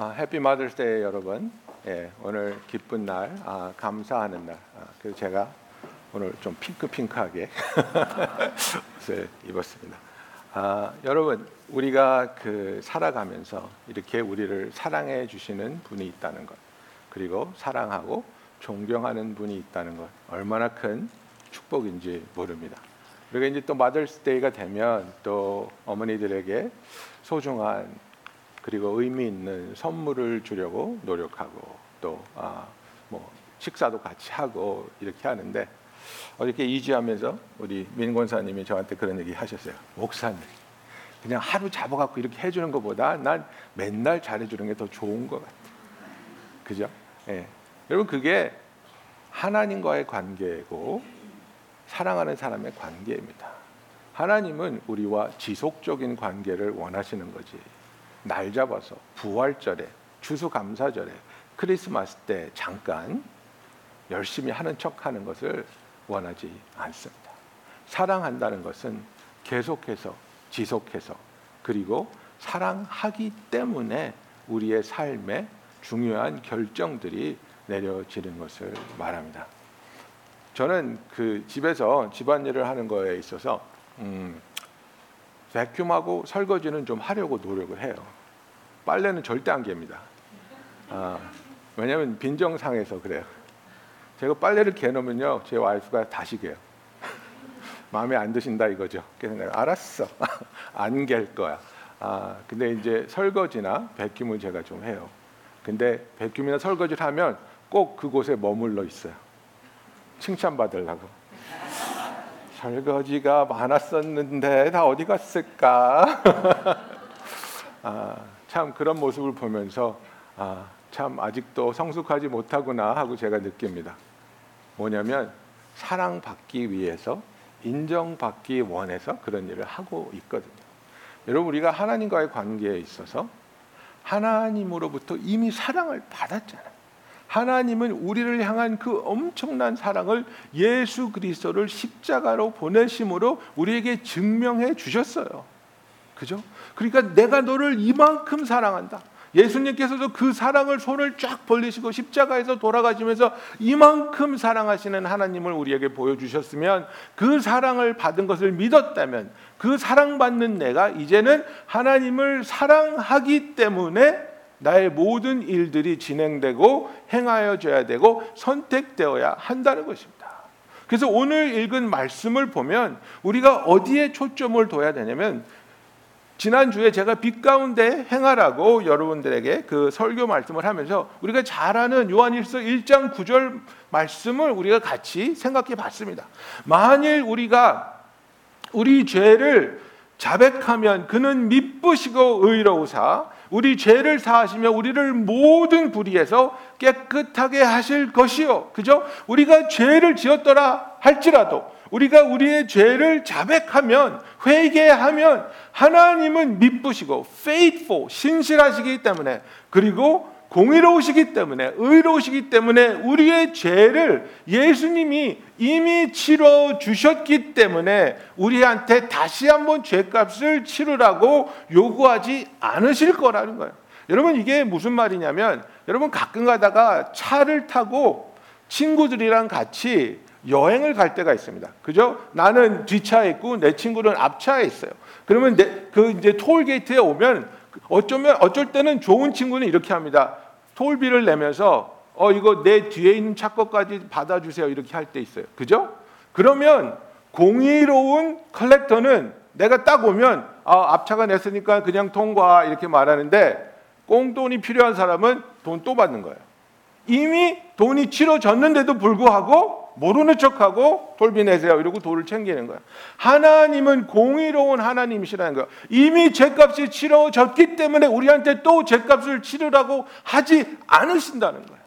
아, Happy Mother's Day 여러분. 예, 오늘 기쁜 날, 아, 감사하는 날. 아, 그래서 제가 오늘 좀 핑크핑크하게 옷을 입었습니다. 아, 여러분, 우리가 그 살아가면서 이렇게 우리를 사랑해 주시는 분이 있다는 것, 그리고 사랑하고 존경하는 분이 있다는 것, 얼마나 큰 축복인지 모릅니다. 그리고 이제 또 Mother's Day가 되면 또 어머니들에게 소중한 그리고 의미 있는 선물을 주려고 노력하고 또뭐 아, 식사도 같이 하고 이렇게 하는데 어저께 이지하면서 우리 민 권사님이 저한테 그런 얘기 하셨어요. 목사님, 그냥 하루 잡아갖고 이렇게 해주는 것보다 난 맨날 잘해주는 게 더 좋은 것 같아. 그죠? 예. 여러분 그게 하나님과의 관계고 사랑하는 사람의 관계입니다. 하나님은 우리와 지속적인 관계를 원하시는 거지. 날 잡아서 부활절에 추수감사절에 크리스마스 때 잠깐 열심히 하는 척 하는 것을 원하지 않습니다. 사랑한다는 것은 계속해서 지속해서 그리고 사랑하기 때문에 우리의 삶에 중요한 결정들이 내려지는 것을 말합니다. 저는 그 집에서 집안일을 하는 거에 있어서 음, 베큐하고 설거지는 좀 하려고 노력을 해요. 빨래는 절대 안 개입니다. 아, 왜냐하면 빈정상해서 그래요. 제가 빨래를 개놓으면요, 제 와이프가 다시 개요. 마음에 안 드신다 이거죠. 그래서 알았어, 안 갤 거야. 아, 근데 이제 설거지나 베큐을 제가 좀 해요. 근데 베큐이나 설거지를 하면 꼭 그곳에 머물러 있어요. 칭찬받으려고. 설거지가 많았었는데 다 어디 갔을까? 아, 참 그런 모습을 보면서 아, 참 아직도 성숙하지 못하구나 하고 제가 느낍니다. 뭐냐면 사랑받기 위해서 인정받기 원해서 그런 일을 하고 있거든요. 여러분 우리가 하나님과의 관계에 있어서 하나님으로부터 이미 사랑을 받았잖아요. 하나님은 우리를 향한 그 엄청난 사랑을 예수 그리스도를 십자가로 보내심으로 우리에게 증명해 주셨어요. 그죠? 그러니까 내가 너를 이만큼 사랑한다. 예수님께서도 그 사랑을 손을 쫙 벌리시고 십자가에서 돌아가시면서 이만큼 사랑하시는 하나님을 우리에게 보여주셨으면 그 사랑을 받은 것을 믿었다면 그 사랑받는 내가 이제는 하나님을 사랑하기 때문에 나의 모든 일들이 진행되고 행하여져야 되고 선택되어야 한다는 것입니다. 그래서 오늘 읽은 말씀을 보면 우리가 어디에 초점을 둬야 되냐면 지난주에 제가 빛 가운데 행하라고 여러분들에게 그 설교 말씀을 하면서 우리가 잘 아는 요한일서 1장 9절 말씀을 우리가 같이 생각해 봤습니다. 만일 우리가 우리 죄를 자백하면 그는 미쁘시고 의로우사 우리 죄를 사하시며 우리를 모든 불의에서 깨끗하게 하실 것이요. 그죠? 우리가 죄를 지었더라 할지라도 우리가 우리의 죄를 자백하면 회개하면 하나님은 미쁘시고 faithful 신실하시기 때문에 그리고 공의로우시기 때문에 의로우시기 때문에 우리의 죄를 예수님이 이미 치러 주셨기 때문에 우리한테 다시 한번 죄값을 치르라고 요구하지 않으실 거라는 거예요. 여러분 이게 무슨 말이냐면 여러분 가끔 가다가 차를 타고 친구들이랑 같이 여행을 갈 때가 있습니다. 그죠? 나는 뒷차에 있고 내 친구는 앞차에 있어요. 그러면 내, 그 이제 톨게이트에 오면 어쩌면 어쩔 때는 좋은 친구는 이렇게 합니다. 톨비를 내면서 어 이거 내 뒤에 있는 차 것까지 받아주세요 이렇게 할 때 있어요. 그죠? 그러면 공의로운 컬렉터는 내가 딱 오면 아, 앞차가 냈으니까 그냥 통과 이렇게 말하는데 꽁돈이 필요한 사람은 돈 또 받는 거예요. 이미 돈이 치러졌는데도 불구하고 모르는 척하고 돌비 내세요. 이러고 돌을 챙기는 거야. 하나님은 공의로운 하나님이시라는 거야. 이미 죄값이 치러졌기 때문에 우리한테 또 죄값을 치르라고 하지 않으신다는 거야.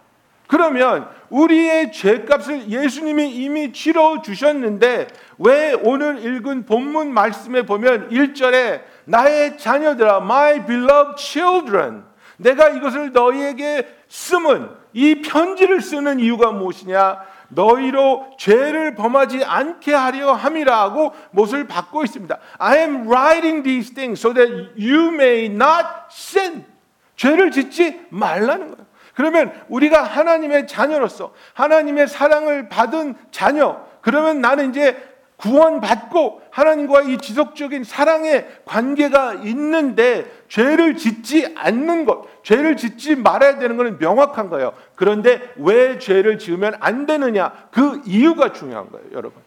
그러면 우리의 죄값을 예수님이 이미 치러 주셨는데 왜 오늘 읽은 본문 말씀에 보면 1절에 나의 자녀들아 my beloved children 내가 이것을 너희에게 쓰면 이 편지를 쓰는 이유가 무엇이냐? 너희로 죄를 범하지 않게 하려 함이라고 못을 받고 있습니다. I am writing these things so that you may not sin. 죄를 짓지 말라는 거예요. 그러면 우리가 하나님의 자녀로서 하나님의 사랑을 받은 자녀, 그러면 나는 이제 구원받고 하나님과의 이 지속적인 사랑의 관계가 있는데 죄를 짓지 않는 것, 죄를 짓지 말아야 되는 것은 명확한 거예요. 그런데 왜 죄를 지으면 안 되느냐? 그 이유가 중요한 거예요, 여러분.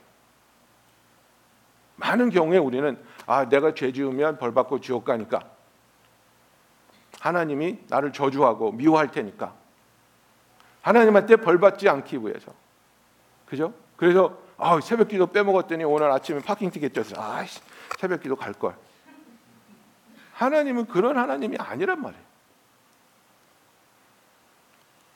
많은 경우에 우리는 아, 내가 죄 지으면 벌 받고 지옥 가니까 하나님이 나를 저주하고 미워할 테니까 하나님한테 벌 받지 않기 위해서. 그죠? 그래서 아, 새벽기도 빼먹었더니 오늘 아침에 파킹 티켓 줬어. 아, 새벽기도 갈 걸. 하나님은 그런 하나님이 아니란 말이에요.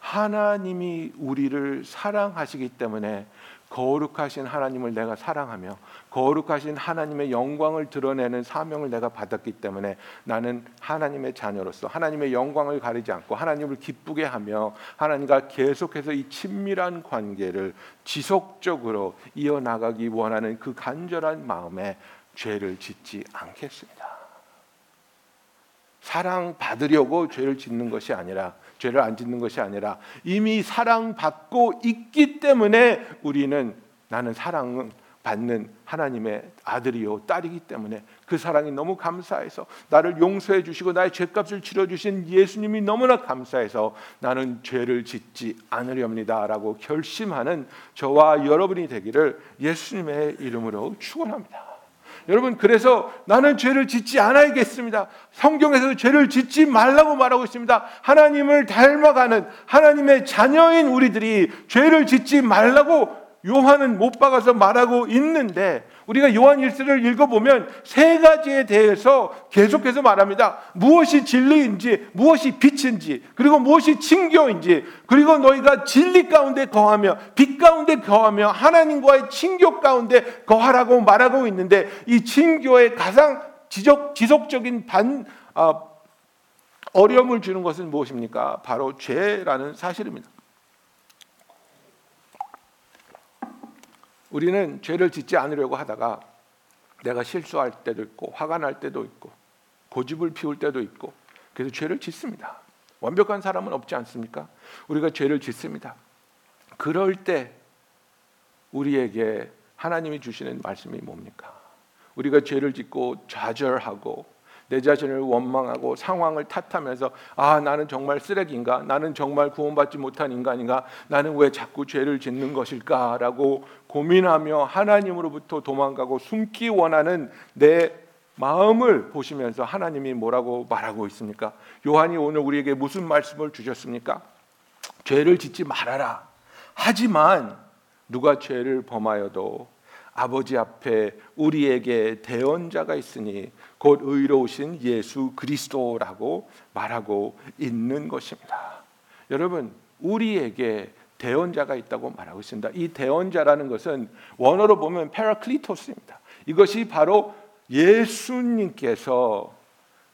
하나님이 우리를 사랑하시기 때문에 거룩하신 하나님을 내가 사랑하며 거룩하신 하나님의 영광을 드러내는 사명을 내가 받았기 때문에 나는 하나님의 자녀로서 하나님의 영광을 가리지 않고 하나님을 기쁘게 하며 하나님과 계속해서 이 친밀한 관계를 지속적으로 이어나가기 원하는 그 간절한 마음에 죄를 짓지 않겠습니다. 사랑 받으려고 죄를 짓는 것이 아니라 죄를 안 짓는 것이 아니라 이미 사랑받고 있기 때문에 우리는 나는 사랑은 받는 하나님의 아들이요 딸이기 때문에 그 사랑이 너무 감사해서 나를 용서해 주시고 나의 죄값을 치러 주신 예수님이 너무나 감사해서 나는 죄를 짓지 않으렵니다라고 결심하는 저와 여러분이 되기를 예수님의 이름으로 축원합니다. 여러분 그래서 나는 죄를 짓지 않아야겠습니다. 성경에서 죄를 짓지 말라고 말하고 있습니다. 하나님을 닮아가는 하나님의 자녀인 우리들이 죄를 짓지 말라고 요한은 못 박아서 말하고 있는데 우리가 요한 일서를 읽어보면 세 가지에 대해서 계속해서 말합니다. 무엇이 진리인지, 무엇이 빛인지, 그리고 무엇이 친교인지, 그리고 너희가 진리 가운데 거하며, 빛 가운데 거하며, 하나님과의 친교 가운데 거하라고 말하고 있는데, 이 친교의 가장 지적, 지속적인 반, 아, 어려움을 주는 것은 무엇입니까? 바로 죄라는 사실입니다. 우리는 죄를 짓지 않으려고 하다가 내가 실수할 때도 있고 화가 날 때도 있고 고집을 피울 때도 있고 그래서 죄를 짓습니다. 완벽한 사람은 없지 않습니까? 우리가 죄를 짓습니다. 그럴 때 우리에게 하나님이 주시는 말씀이 뭡니까? 우리가 죄를 짓고 좌절하고 내 자신을 원망하고 상황을 탓하면서 아 나는 정말 쓰레기인가 나는 정말 구원받지 못한 인간인가 나는 왜 자꾸 죄를 짓는 것일까라고 고민하며 하나님으로부터 도망가고 숨기 원하는 내 마음을 보시면서 하나님이 뭐라고 말하고 있습니까? 요한이 오늘 우리에게 무슨 말씀을 주셨습니까? 죄를 짓지 말아라. 하지만 누가 죄를 범하여도 아버지 앞에 우리에게 대언자가 있으니 곧 의로우신 예수 그리스도라고 말하고 있는 것입니다. 여러분, 우리에게 대언자가 있다고 말하고 있습니다. 이 대언자라는 것은 원어로 보면 페라클리토스입니다. 이것이 바로 예수님께서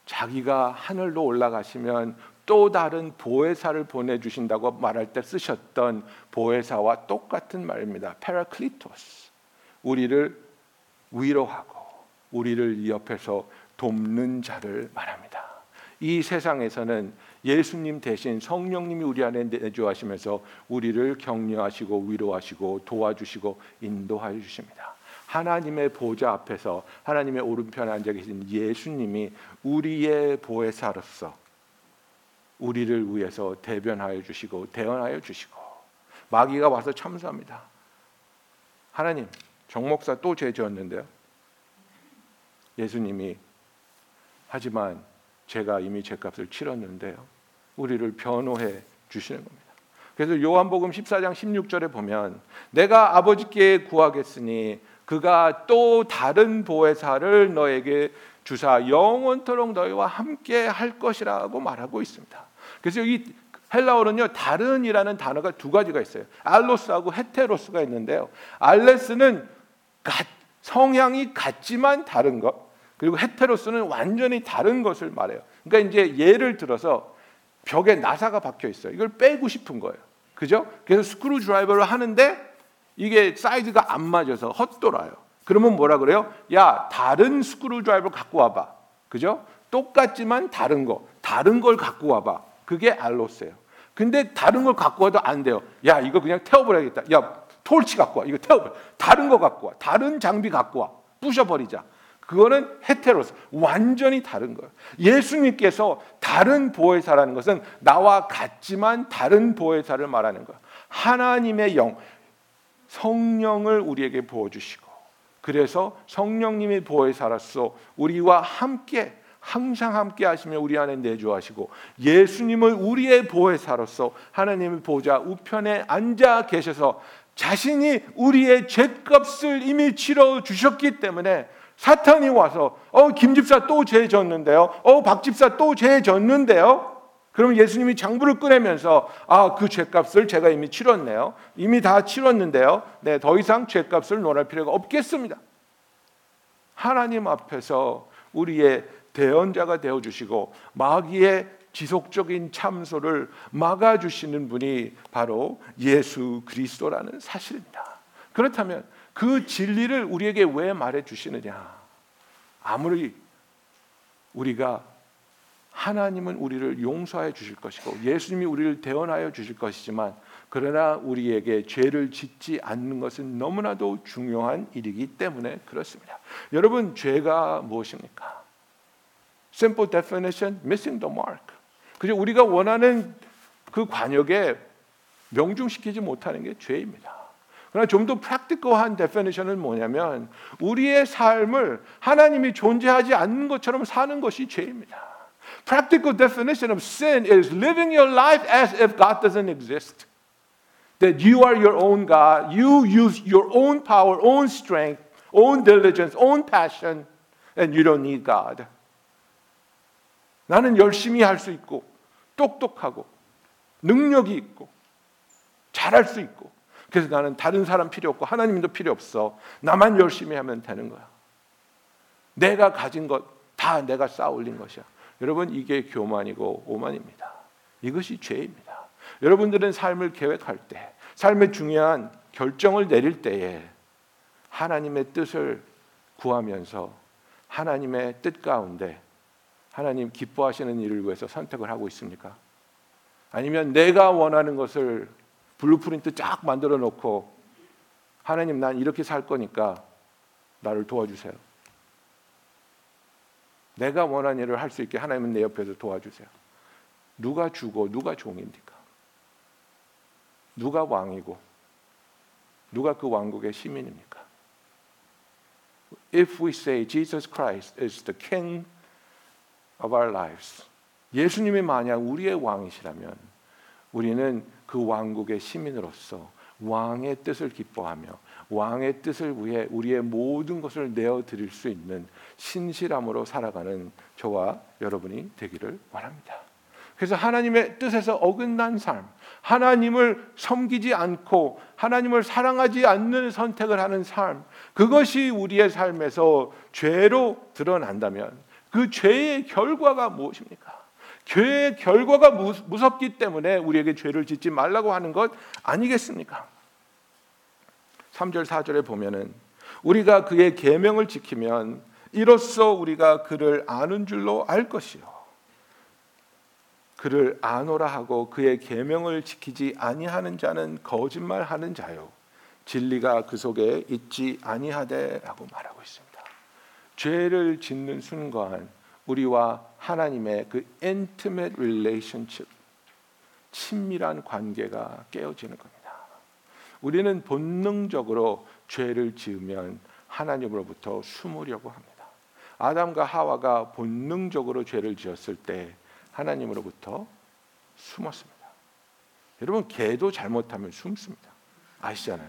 자기가 하늘로 올라가시면 또 다른 보혜사를 보내주신다고 말할 때 쓰셨던 보혜사와 똑같은 말입니다. 페라클리토스. 우리를 위로하고 우리를 옆에서 돕는 자를 말합니다. 이 세상에서는 예수님 대신 성령님이 우리 안에 내주하시면서 우리를 격려하시고 위로하시고 도와주시고 인도하여 주십니다. 하나님의 보좌 앞에서 하나님의 오른편에 앉아 계신 예수님이 우리의 보혜사로서 우리를 위해서 대변하여 주시고 대언하여 주시고 마귀가 와서 참수합니다. 하나님 정목사 또 죄 지었는데요. 예수님이 하지만 제가 이미 죄값을 치렀는데요. 우리를 변호해 주시는 겁니다. 그래서 요한복음 14장 16절에 보면 내가 아버지께 구하겠으니 그가 또 다른 보혜사를 너에게 주사 영원토록 너희와 함께 할 것이라고 말하고 있습니다. 그래서 여기 헬라어는요 다른이라는 단어가 두 가지가 있어요. 알로스하고 헤테로스가 있는데요. 알레스는 성향이 같지만 다른 것. 그리고 헤테로스는 완전히 다른 것을 말해요. 그러니까 이제 예를 들어서 벽에 나사가 박혀 있어요. 이걸 빼고 싶은 거예요. 그죠? 그래서 screwdriver를 하는데 이게 사이즈가 안 맞아서 헛돌아요. 그러면 뭐라 그래요? 야, 다른 screwdriver 갖고 와봐. 그죠? 똑같지만 다른 거. 다 다른 걸 갖고 와봐. 그게 알로스예요. 근데 다른 걸 갖고 와도 안 돼요. 야 이거 그냥 태워버려야겠다. 야 torch 갖고 와. 이거 태워버려. 다른 거 갖고 와. 다른 장비 갖고 와. 부셔버리자. 그거는 헤테로스 완전히 다른 거예요. 예수님께서 다른 보혜사라는 것은 나와 같지만 다른 보혜사를 말하는 거예요. 하나님의 영 성령을 우리에게 부어 주시고 그래서 성령님의 보혜사로서 우리와 함께 항상 함께 하시며 우리 안에 내주하시고 예수님을 우리의 보혜사로서 하나님의 보좌 우편에 앉아 계셔서 자신이 우리의 죄값을 이미 치러 주셨기 때문에 사탄이 와서 어 김집사 또 죄 졌는데요. 어 박 집사 또 죄 졌는데요. 그러면 예수님이 장부를 꺼내면서 아 그 죄값을 제가 이미 치렀네요. 이미 다 치렀는데요. 네, 더 이상 죄값을 논할 필요가 없겠습니다. 하나님 앞에서 우리의 대언자가 되어 주시고 마귀의 지속적인 참소를 막아 주시는 분이 바로 예수 그리스도라는 사실입니다. 그렇다면 그 진리를 우리에게 왜 말해 주시느냐? 아무리 우리가 하나님은 우리를 용서해 주실 것이고 예수님이 우리를 대언하여 주실 것이지만 그러나 우리에게 죄를 짓지 않는 것은 너무나도 중요한 일이기 때문에 그렇습니다. 여러분 죄가 무엇입니까? Simple definition, missing the mark. 그죠? 우리가 원하는 그 관역에 명중시키지 못하는 게 죄입니다. 그러나 좀 더 프랙티컬한 데피니션은 뭐냐면 우리의 삶을 하나님이 존재하지 않는 것처럼 사는 것이 죄입니다. Practical definition of sin is living your life as if God doesn't exist. That you are your own God, you use your own power, own strength, own diligence, own passion, and you don't need God. 나는 열심히 할 수 있고, 똑똑하고, 능력이 있고, 잘할 수 있고, 그래서 나는 다른 사람 필요 없고 하나님도 필요 없어. 나만 열심히 하면 되는 거야. 내가 가진 것 다 내가 쌓아 올린 것이야. 여러분 이게 교만이고 오만입니다. 이것이 죄입니다. 여러분들은 삶을 계획할 때, 삶의 중요한 결정을 내릴 때에 하나님의 뜻을 구하면서 하나님의 뜻 가운데 하나님 기뻐하시는 일을 위해서 선택을 하고 있습니까? 아니면 내가 원하는 것을 blueprint 쫙 만들어 놓고 하나님 난 이렇게 살 거니까 나를 도와주세요. 내가 원하는 일을 할 수 있게 하나님은 내 옆에서 도와주세요. 누가 주고 누가 종입니까? 누가 왕이고 누가 그 왕국의 시민입니까? If we say Jesus Christ is the king of our lives 예수님이 만약 우리의 왕이시라면 우리는 그 왕국의 시민으로서 왕의 뜻을 기뻐하며 왕의 뜻을 위해 우리의 모든 것을 내어 드릴 수 있는 신실함으로 살아가는 저와 여러분이 되기를 원합니다. 그래서 하나님의 뜻에서 어긋난 삶, 하나님을 섬기지 않고 하나님을 사랑하지 않는 선택을 하는 삶, 그것이 우리의 삶에서 죄로 드러난다면 그 죄의 결과가 무엇입니까? 죄의 결과가 무섭기 때문에 우리에게 죄를 짓지 말라고 하는 것 아니겠습니까? 3절 4절에 보면은 우리가 그의 계명을 지키면 이로써 우리가 그를 아는 줄로 알 것이요 그를 아노라 하고 그의 계명을 지키지 아니하는 자는 거짓말하는 자요 진리가 그 속에 있지 아니하되라고 말하고 있습니다. 죄를 짓는 순간 우리와 하나님의 그 intimate relationship, 친밀한 관계가 깨어지는 겁니다. 우리는 본능적으로 죄를 지으면 하나님으로부터 숨으려고 합니다. 아담과 하와가 본능적으로 죄를 지었을 때 하나님으로부터 숨었습니다. 여러분 개도 잘못하면 숨습니다. 아시잖아요.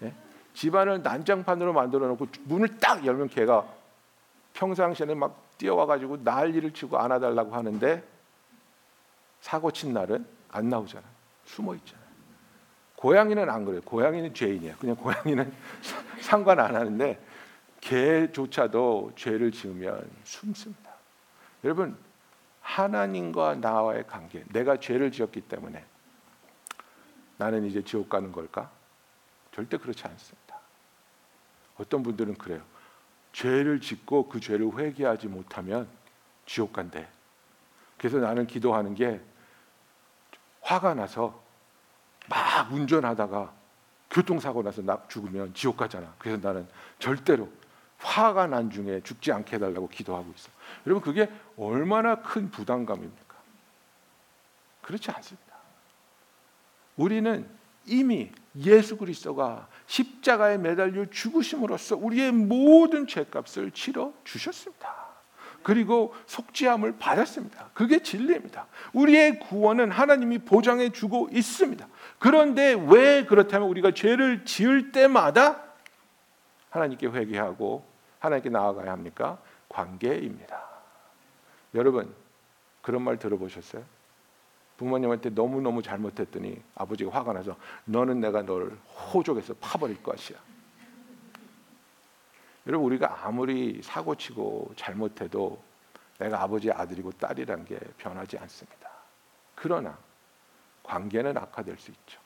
네? 집안을 난장판으로 만들어 놓고 문을 딱 열면 개가 평상시에는 막 뛰어와 가지고 난리를 치고 안아달라고 하는데 사고 친 날은 안 나오잖아요. 숨어 있잖아요. 고양이는 안 그래요. 고양이는 죄인이에요. 그냥 고양이는 상관 안 하는데 개조차도 죄를 지으면 숨습니다. 여러분 하나님과 나와의 관계, 내가 죄를 지었기 때문에 나는 이제 지옥 가는 걸까? 절대 그렇지 않습니다. 어떤 분들은 그래요. 죄를 짓고 그 죄를 회개하지 못하면 지옥 간대. 그래서 나는 기도하는 게 화가 나서 막 운전하다가 교통사고 나서 나 죽으면 지옥 가잖아. 그래서 나는 절대로 화가 난 중에 죽지 않게 해달라고 기도하고 있어. 여러분 그게 얼마나 큰 부담감입니까? 그렇지 않습니다. 우리는 이미 예수 그리스도가 십자가에 매달려 죽으심으로써 우리의 모든 죄값을 치러 주셨습니다. 그리고 속죄함을 받았습니다. 그게 진리입니다. 우리의 구원은 하나님이 보장해 주고 있습니다. 그런데 왜 그렇다면 우리가 죄를 지을 때마다 하나님께 회개하고 하나님께 나아가야 합니까? 관계입니다. 여러분 그런 말 들어보셨어요? 부모님한테 너무너무 잘못했더니 아버지가 화가 나서 너는 내가 너를 호족해서 파버릴 것이야. 여러분 우리가 아무리 사고치고 잘못해도 내가 아버지의 아들이고 딸이란 게 변하지 않습니다. 그러나 관계는 악화될 수 있죠.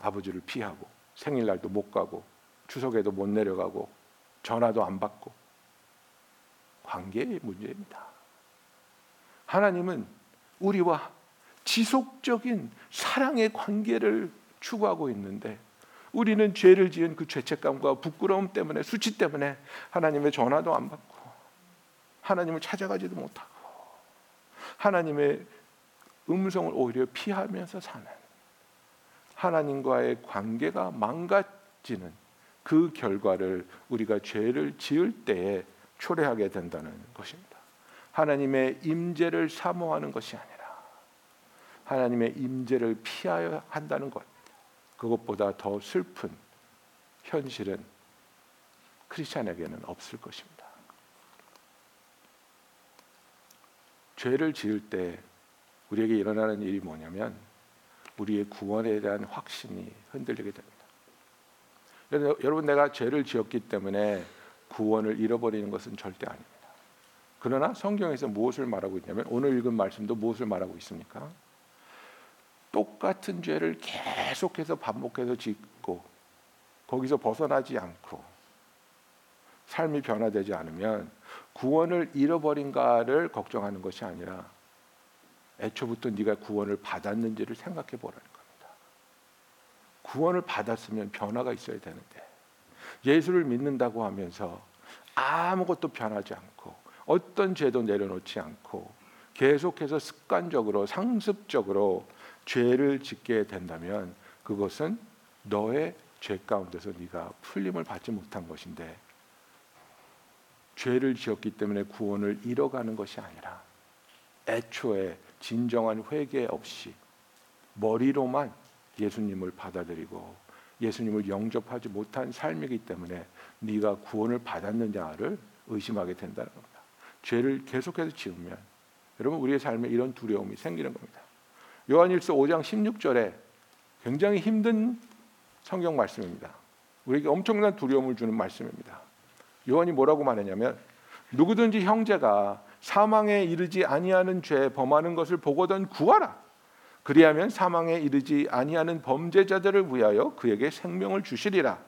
아버지를 피하고 생일날도 못 가고 추석에도 못 내려가고 전화도 안 받고 관계의 문제입니다. 하나님은 우리와 지속적인 사랑의 관계를 추구하고 있는데 우리는 죄를 지은 그 죄책감과 부끄러움 때문에 수치 때문에 하나님의 전화도 안 받고 하나님을 찾아가지도 못하고 하나님의 음성을 오히려 피하면서 사는 하나님과의 관계가 망가지는 그 결과를 우리가 죄를 지을 때에 초래하게 된다는 것입니다. 하나님의 임재를 사모하는 것이 아니라 하나님의 임재를 피하여 한다는 것. 그것보다 더 슬픈 현실은 크리스천에게는 없을 것입니다. 죄를 지을 때 우리에게 일어나는 일이 뭐냐면 우리의 구원에 대한 확신이 흔들리게 됩니다. 여러분 내가 죄를 지었기 때문에 구원을 잃어버리는 것은 절대 아닙니다. 그러나 성경에서 무엇을 말하고 있냐면 오늘 읽은 말씀도 무엇을 말하고 있습니까? 똑같은 죄를 계속해서 반복해서 짓고 거기서 벗어나지 않고 삶이 변화되지 않으면 구원을 잃어버린가를 걱정하는 것이 아니라 애초부터 네가 구원을 받았는지를 생각해 보라는 겁니다. 구원을 받았으면 변화가 있어야 되는데 예수를 믿는다고 하면서 아무것도 변하지 않고 어떤 죄도 내려놓지 않고 계속해서 습관적으로 상습적으로 죄를 짓게 된다면 그것은 너의 죄 가운데서 네가 풀림을 받지 못한 것인데 죄를 지었기 때문에 구원을 잃어가는 것이 아니라 애초에 진정한 회개 없이 머리로만 예수님을 받아들이고 예수님을 영접하지 못한 삶이기 때문에 네가 구원을 받았느냐를 의심하게 된다는 겁니다. 죄를 계속해서 지으면 여러분 우리의 삶에 이런 두려움이 생기는 겁니다. 요한일서 5장 16절에 굉장히 힘든 성경 말씀입니다. 우리에게 엄청난 두려움을 주는 말씀입니다. 요한이 뭐라고 말하냐면 누구든지 형제가 사망에 이르지 아니하는 죄 범하는 것을 보거든 구하라. 그리하면 사망에 이르지 아니하는 범죄자들을 위하여 그에게 생명을 주시리라.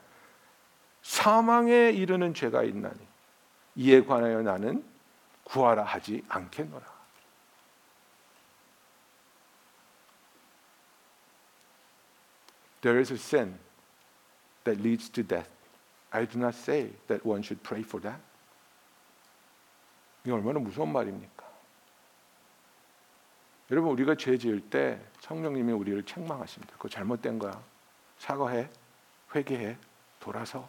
사망에 이르는 죄가 있나니 이에 관하여 나는 구하라 하지 않겠노라. There is a sin that leads to death. I do not say that one should pray for that. 이게 얼마나 무서운 말입니까? 여러분 우리가 죄 지을 때 성령님이 우리를 책망하십니다. 그거 잘못된 거야. 사과해, 회개해, 돌아서.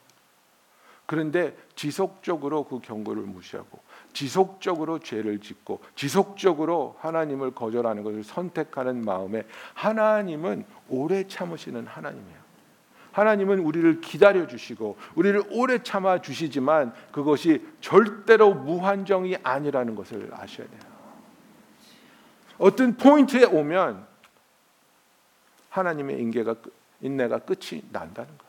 그런데 지속적으로 그 경고를 무시하고 지속적으로 죄를 짓고 지속적으로 하나님을 거절하는 것을 선택하는 마음에 하나님은 오래 참으시는 하나님이에요. 하나님은 우리를 기다려 주시고 우리를 오래 참아 주시지만 그것이 절대로 무한정이 아니라는 것을 아셔야 돼요. 어떤 포인트에 오면 하나님의 인계가 인내가 끝이 난다는 거예요.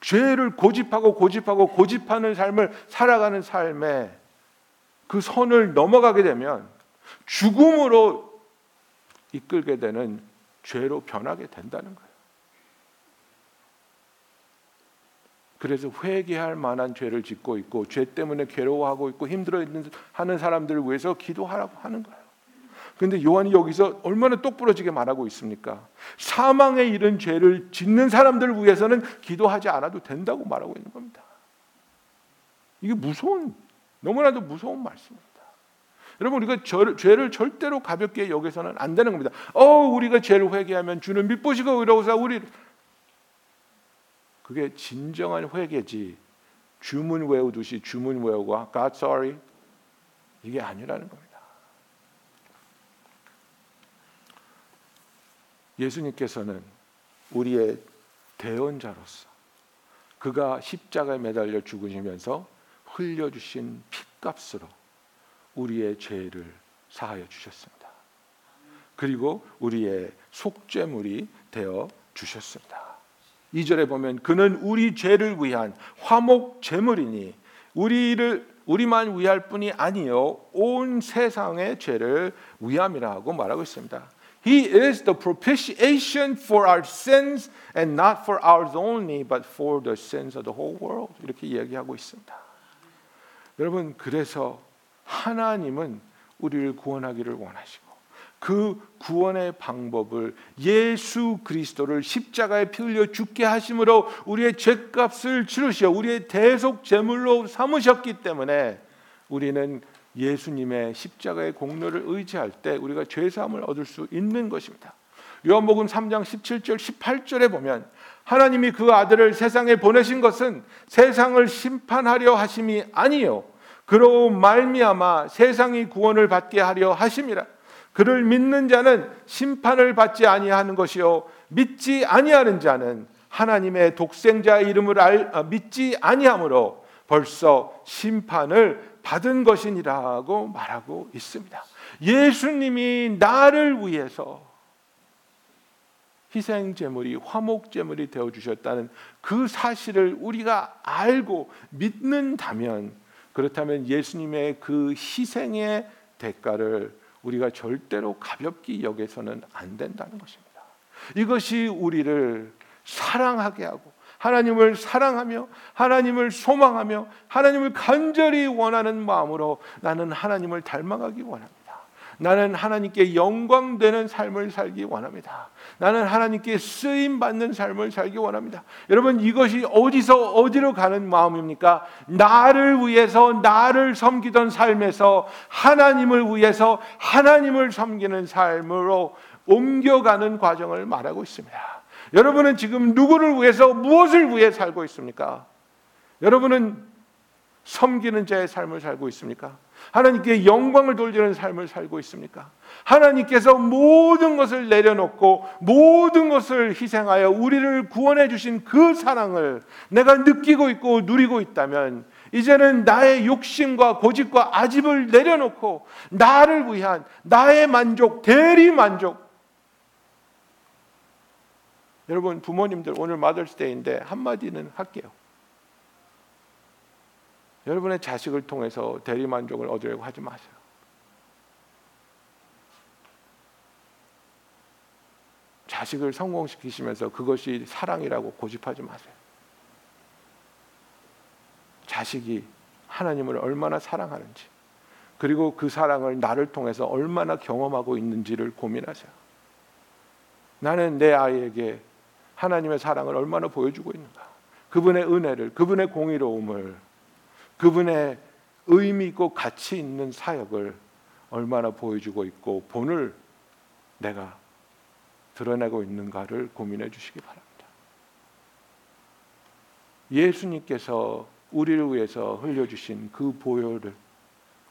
죄를 고집하고 고집하고 고집하는 삶을 살아가는 삶에 그 선을 넘어가게 되면 죽음으로 이끌게 되는 죄로 변하게 된다는 거예요. 그래서 회개할 만한 죄를 짓고 있고 죄 때문에 괴로워하고 있고 힘들어 있는 하는 사람들을 위해서 기도하라고 하는 거예요. 근데 요한이 여기서 얼마나 똑부러지게 말하고 있습니까? 사망에 이른 죄를 짓는 사람들을 위해서는 기도하지 않아도 된다고 말하고 있는 겁니다. 이게 무서운 너무나도 무서운 말씀입니다. 여러분 우리가 저, 죄를 절대로 가볍게 여기서는 안 되는 겁니다. 어 우리가 죄를 회개하면 주는 믿보시고 의로우사 우리 그게 진정한 회개지. 주문 외우듯이 주문 외우고 God sorry 이게 아니라는 겁니다. 예수님께서는 우리의 대언자로서 그가 십자가에 매달려 죽으시면서 흘려주신 피값으로 우리의 죄를 사하여 주셨습니다. 그리고 우리의 속죄물이 되어 주셨습니다. 2절에 보면 그는 우리 죄를 위한 화목 제물이니 우리를 우리만 위할 뿐이 아니요 온 세상의 죄를 위함이라고 말하고 있습니다. He is the propitiation for our sins and not for ours only but for the sins of the whole world. 이렇게 이야기하고 있습니다. 여러분 그래서 하나님은 우리를 구원하기를 원하시고 그 구원의 방법을 예수 그리스도를 십자가에 피 흘려 죽게 하심으로 우리의 죄값을 치르시어 우리의 대속 제물로 삼으셨기 때문에 우리는 예수님의 십자가의 공로를 의지할 때 우리가 죄 사함을 얻을 수 있는 것입니다. 요한복음 3장 17절 18절에 보면 하나님이 그 아들을 세상에 보내신 것은 세상을 심판하려 하심이 아니요 그로 말미암아 세상이 구원을 받게 하려 하심이라. 그를 믿는 자는 심판을 받지 아니하는 것이요 믿지 아니하는 자는 하나님의 독생자 이름을 알, 아, 믿지 아니하므로 벌써 심판을 받은 것이니라고 말하고 있습니다. 예수님이 나를 위해서 희생 제물이 화목 제물이 되어 주셨다는 그 사실을 우리가 알고 믿는다면 그렇다면 예수님의 그 희생의 대가를 우리가 절대로 가볍게 여겨서는 안 된다는 것입니다. 이것이 우리를 사랑하게 하고 하나님을 사랑하며 하나님을 소망하며 하나님을 간절히 원하는 마음으로 나는 하나님을 닮아가기 원합니다. 나는 하나님께 영광되는 삶을 살기 원합니다. 나는 하나님께 쓰임 받는 삶을 살기 원합니다. 여러분 이것이 어디서 어디로 가는 마음입니까? 나를 위해서 나를 섬기던 삶에서 하나님을 위해서 하나님을 섬기는 삶으로 옮겨가는 과정을 말하고 있습니다. 여러분은 지금 누구를 위해서 무엇을 위해 살고 있습니까? 여러분은 섬기는 자의 삶을 살고 있습니까? 하나님께 영광을 돌리는 삶을 살고 있습니까? 하나님께서 모든 것을 내려놓고 모든 것을 희생하여 우리를 구원해 주신 그 사랑을 내가 느끼고 있고 누리고 있다면 이제는 나의 욕심과 고집과 아집을 내려놓고 나를 위한 나의 만족, 대리 만족. 여러분 부모님들 오늘 마더스데이인데 한마디는 할게요. 여러분의 자식을 통해서 대리 만족을 얻으려고 하지 마세요. 자식을 성공시키시면서 그것이 사랑이라고 고집하지 마세요. 자식이 하나님을 얼마나 사랑하는지, 그리고 그 사랑을 나를 통해서 얼마나 경험하고 있는지를 고민하세요. 나는 내 아이에게 하나님의 사랑을 얼마나 보여주고 있는가? 그분의 은혜를, 그분의 공의로움을 그분의 의미 있고 가치 있는 사역을 얼마나 보여주고 있고 본을 내가 드러내고 있는가를 고민해 주시기 바랍니다. 예수님께서 우리를 위해서 흘려주신 그 보혈을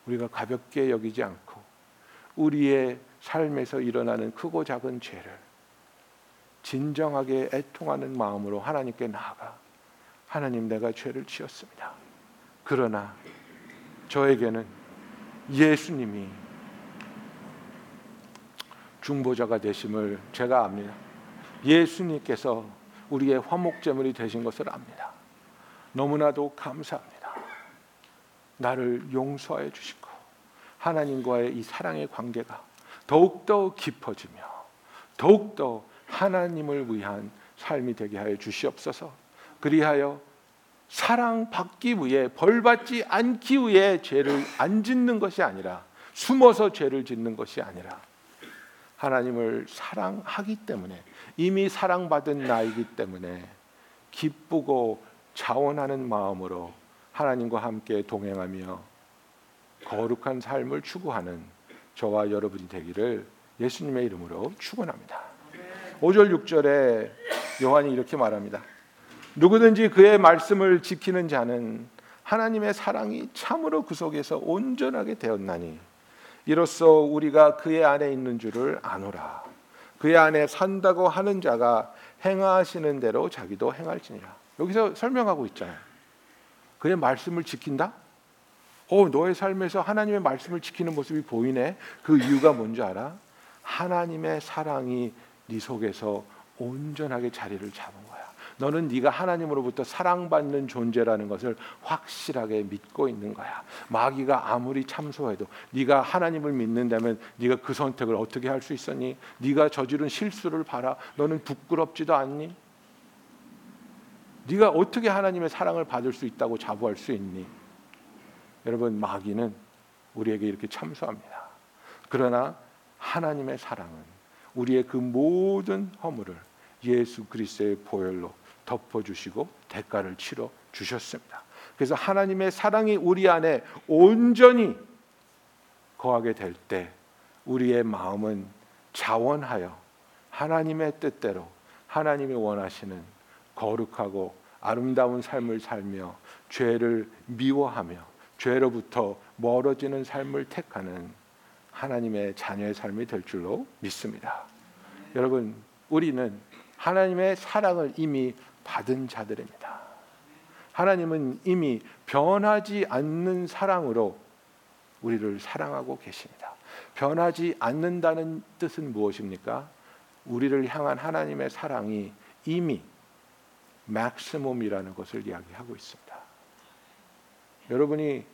우리가 가볍게 여기지 않고 우리의 삶에서 일어나는 크고 작은 죄를 진정하게 애통하는 마음으로 하나님께 나아가 하나님 내가 죄를 지었습니다. 그러나 저에게는 예수님이 중보자가 되심을 제가 압니다. 예수님께서 우리의 화목제물이 되신 것을 압니다. 너무나도 감사합니다. 나를 용서해 주시고 하나님과의 이 사랑의 관계가 더욱더 깊어지며 더욱더 하나님을 위한 삶이 되게 하여 주시옵소서. 그리하여 사랑받기 위해 벌받지 않기 위해 죄를 안 짓는 것이 아니라 숨어서 죄를 짓는 것이 아니라 하나님을 사랑하기 때문에 이미 사랑받은 나이기 때문에 기쁘고 자원하는 마음으로 하나님과 함께 동행하며 거룩한 삶을 추구하는 저와 여러분이 되기를 예수님의 이름으로 축원합니다. 5절 6절에 요한이 이렇게 말합니다. 누구든지 그의 말씀을 지키는 자는 하나님의 사랑이 참으로 그 속에서 온전하게 되었나니 이로써 우리가 그의 안에 있는 줄을 아노라. 그의 안에 산다고 하는 자가 행하시는 대로 자기도 행할지니라. 여기서 설명하고 있잖아요. 그의 말씀을 지킨다? 어, 너의 삶에서 하나님의 말씀을 지키는 모습이 보이네. 그 이유가 뭔지 알아? 하나님의 사랑이 네 속에서 온전하게 자리를 잡은 거야. 너는 네가 하나님으로부터 사랑받는 존재라는 것을 확실하게 믿고 있는 거야. 마귀가 아무리 참소해도 네가 하나님을 믿는다면 네가 그 선택을 어떻게 할 수 있었니? 네가 저지른 실수를 봐라. 너는 부끄럽지도 않니? 네가 어떻게 하나님의 사랑을 받을 수 있다고 자부할 수 있니? 여러분 마귀는 우리에게 이렇게 참소합니다. 그러나 하나님의 사랑은 우리의 그 모든 허물을 예수 그리스도의 보혈로 덮어 주시고 대가를 치러 주셨습니다. 그래서 하나님의 사랑이 우리 안에 온전히 거하게 될 때 우리의 마음은 자원하여 하나님의 뜻대로 하나님이 원하시는 거룩하고 아름다운 삶을 살며 죄를 미워하며 죄로부터 멀어지는 삶을 택하는 하나님의 자녀의 삶이 될 줄로 믿습니다. 여러분, 우리는 하나님의 사랑을 이미 받은 자들입니다. 하나님은 이미 변하지 않는 사랑으로 우리를 사랑하고 계십니다. 변하지 않는다는 뜻은 무엇입니까? 우리를 향한 하나님의 사랑이 이미 맥시멈이라는 것을 이야기하고 있습니다. 여러분이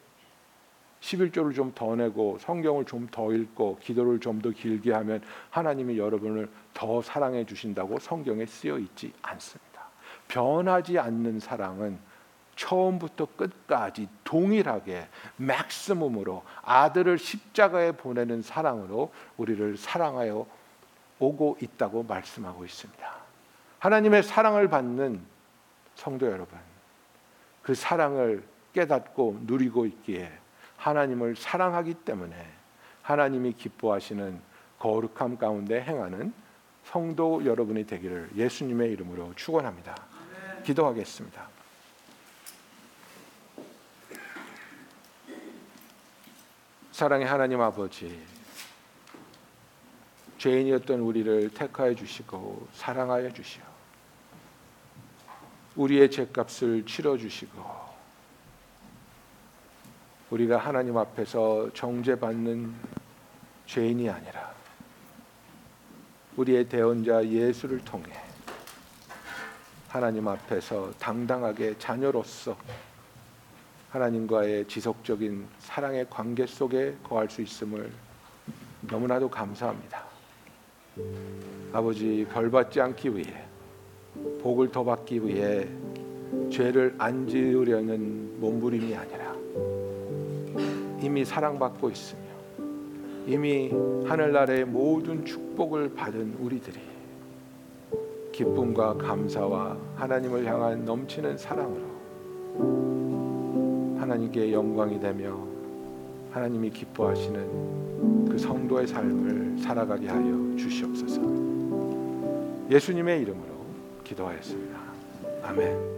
11조를 좀 더 내고 성경을 좀 더 읽고 기도를 좀 더 길게 하면 하나님이 여러분을 더 사랑해 주신다고 성경에 쓰여 있지 않습니다. 변하지 않는 사랑은 처음부터 끝까지 동일하게 맥스멈으로 아들을 십자가에 보내는 사랑으로 우리를 사랑하여 오고 있다고 말씀하고 있습니다. 하나님의 사랑을 받는 성도 여러분, 그 사랑을 깨닫고 누리고 있기에 하나님을 사랑하기 때문에 하나님이 기뻐하시는 거룩함 가운데 행하는 성도 여러분이 되기를 예수님의 이름으로 축원합니다. 기도하겠습니다. 사랑의 하나님 아버지, 죄인이었던 우리를 택하여 주시고 사랑하여 주시오. 우리의 죄값을 치러 주시고 우리가 하나님 앞에서 정죄받는 죄인이 아니라 우리의 대언자 예수를 통해 하나님 앞에서 당당하게 자녀로서 하나님과의 지속적인 사랑의 관계 속에 거할 수 있음을 너무나도 감사합니다. 아버지 벌 받지 않기 위해 복을 더 받기 위해 죄를 안 지으려는 몸부림이 아니라 이미 사랑받고 있으며 이미 하늘나라의 모든 축복을 받은 우리들이 기쁨과 감사와 하나님을 향한 넘치는 사랑으로 하나님께 영광이 되며 하나님이 기뻐하시는 그 성도의 삶을 살아가게 하여 주시옵소서. 예수님의 이름으로 기도하였습니다. 아멘.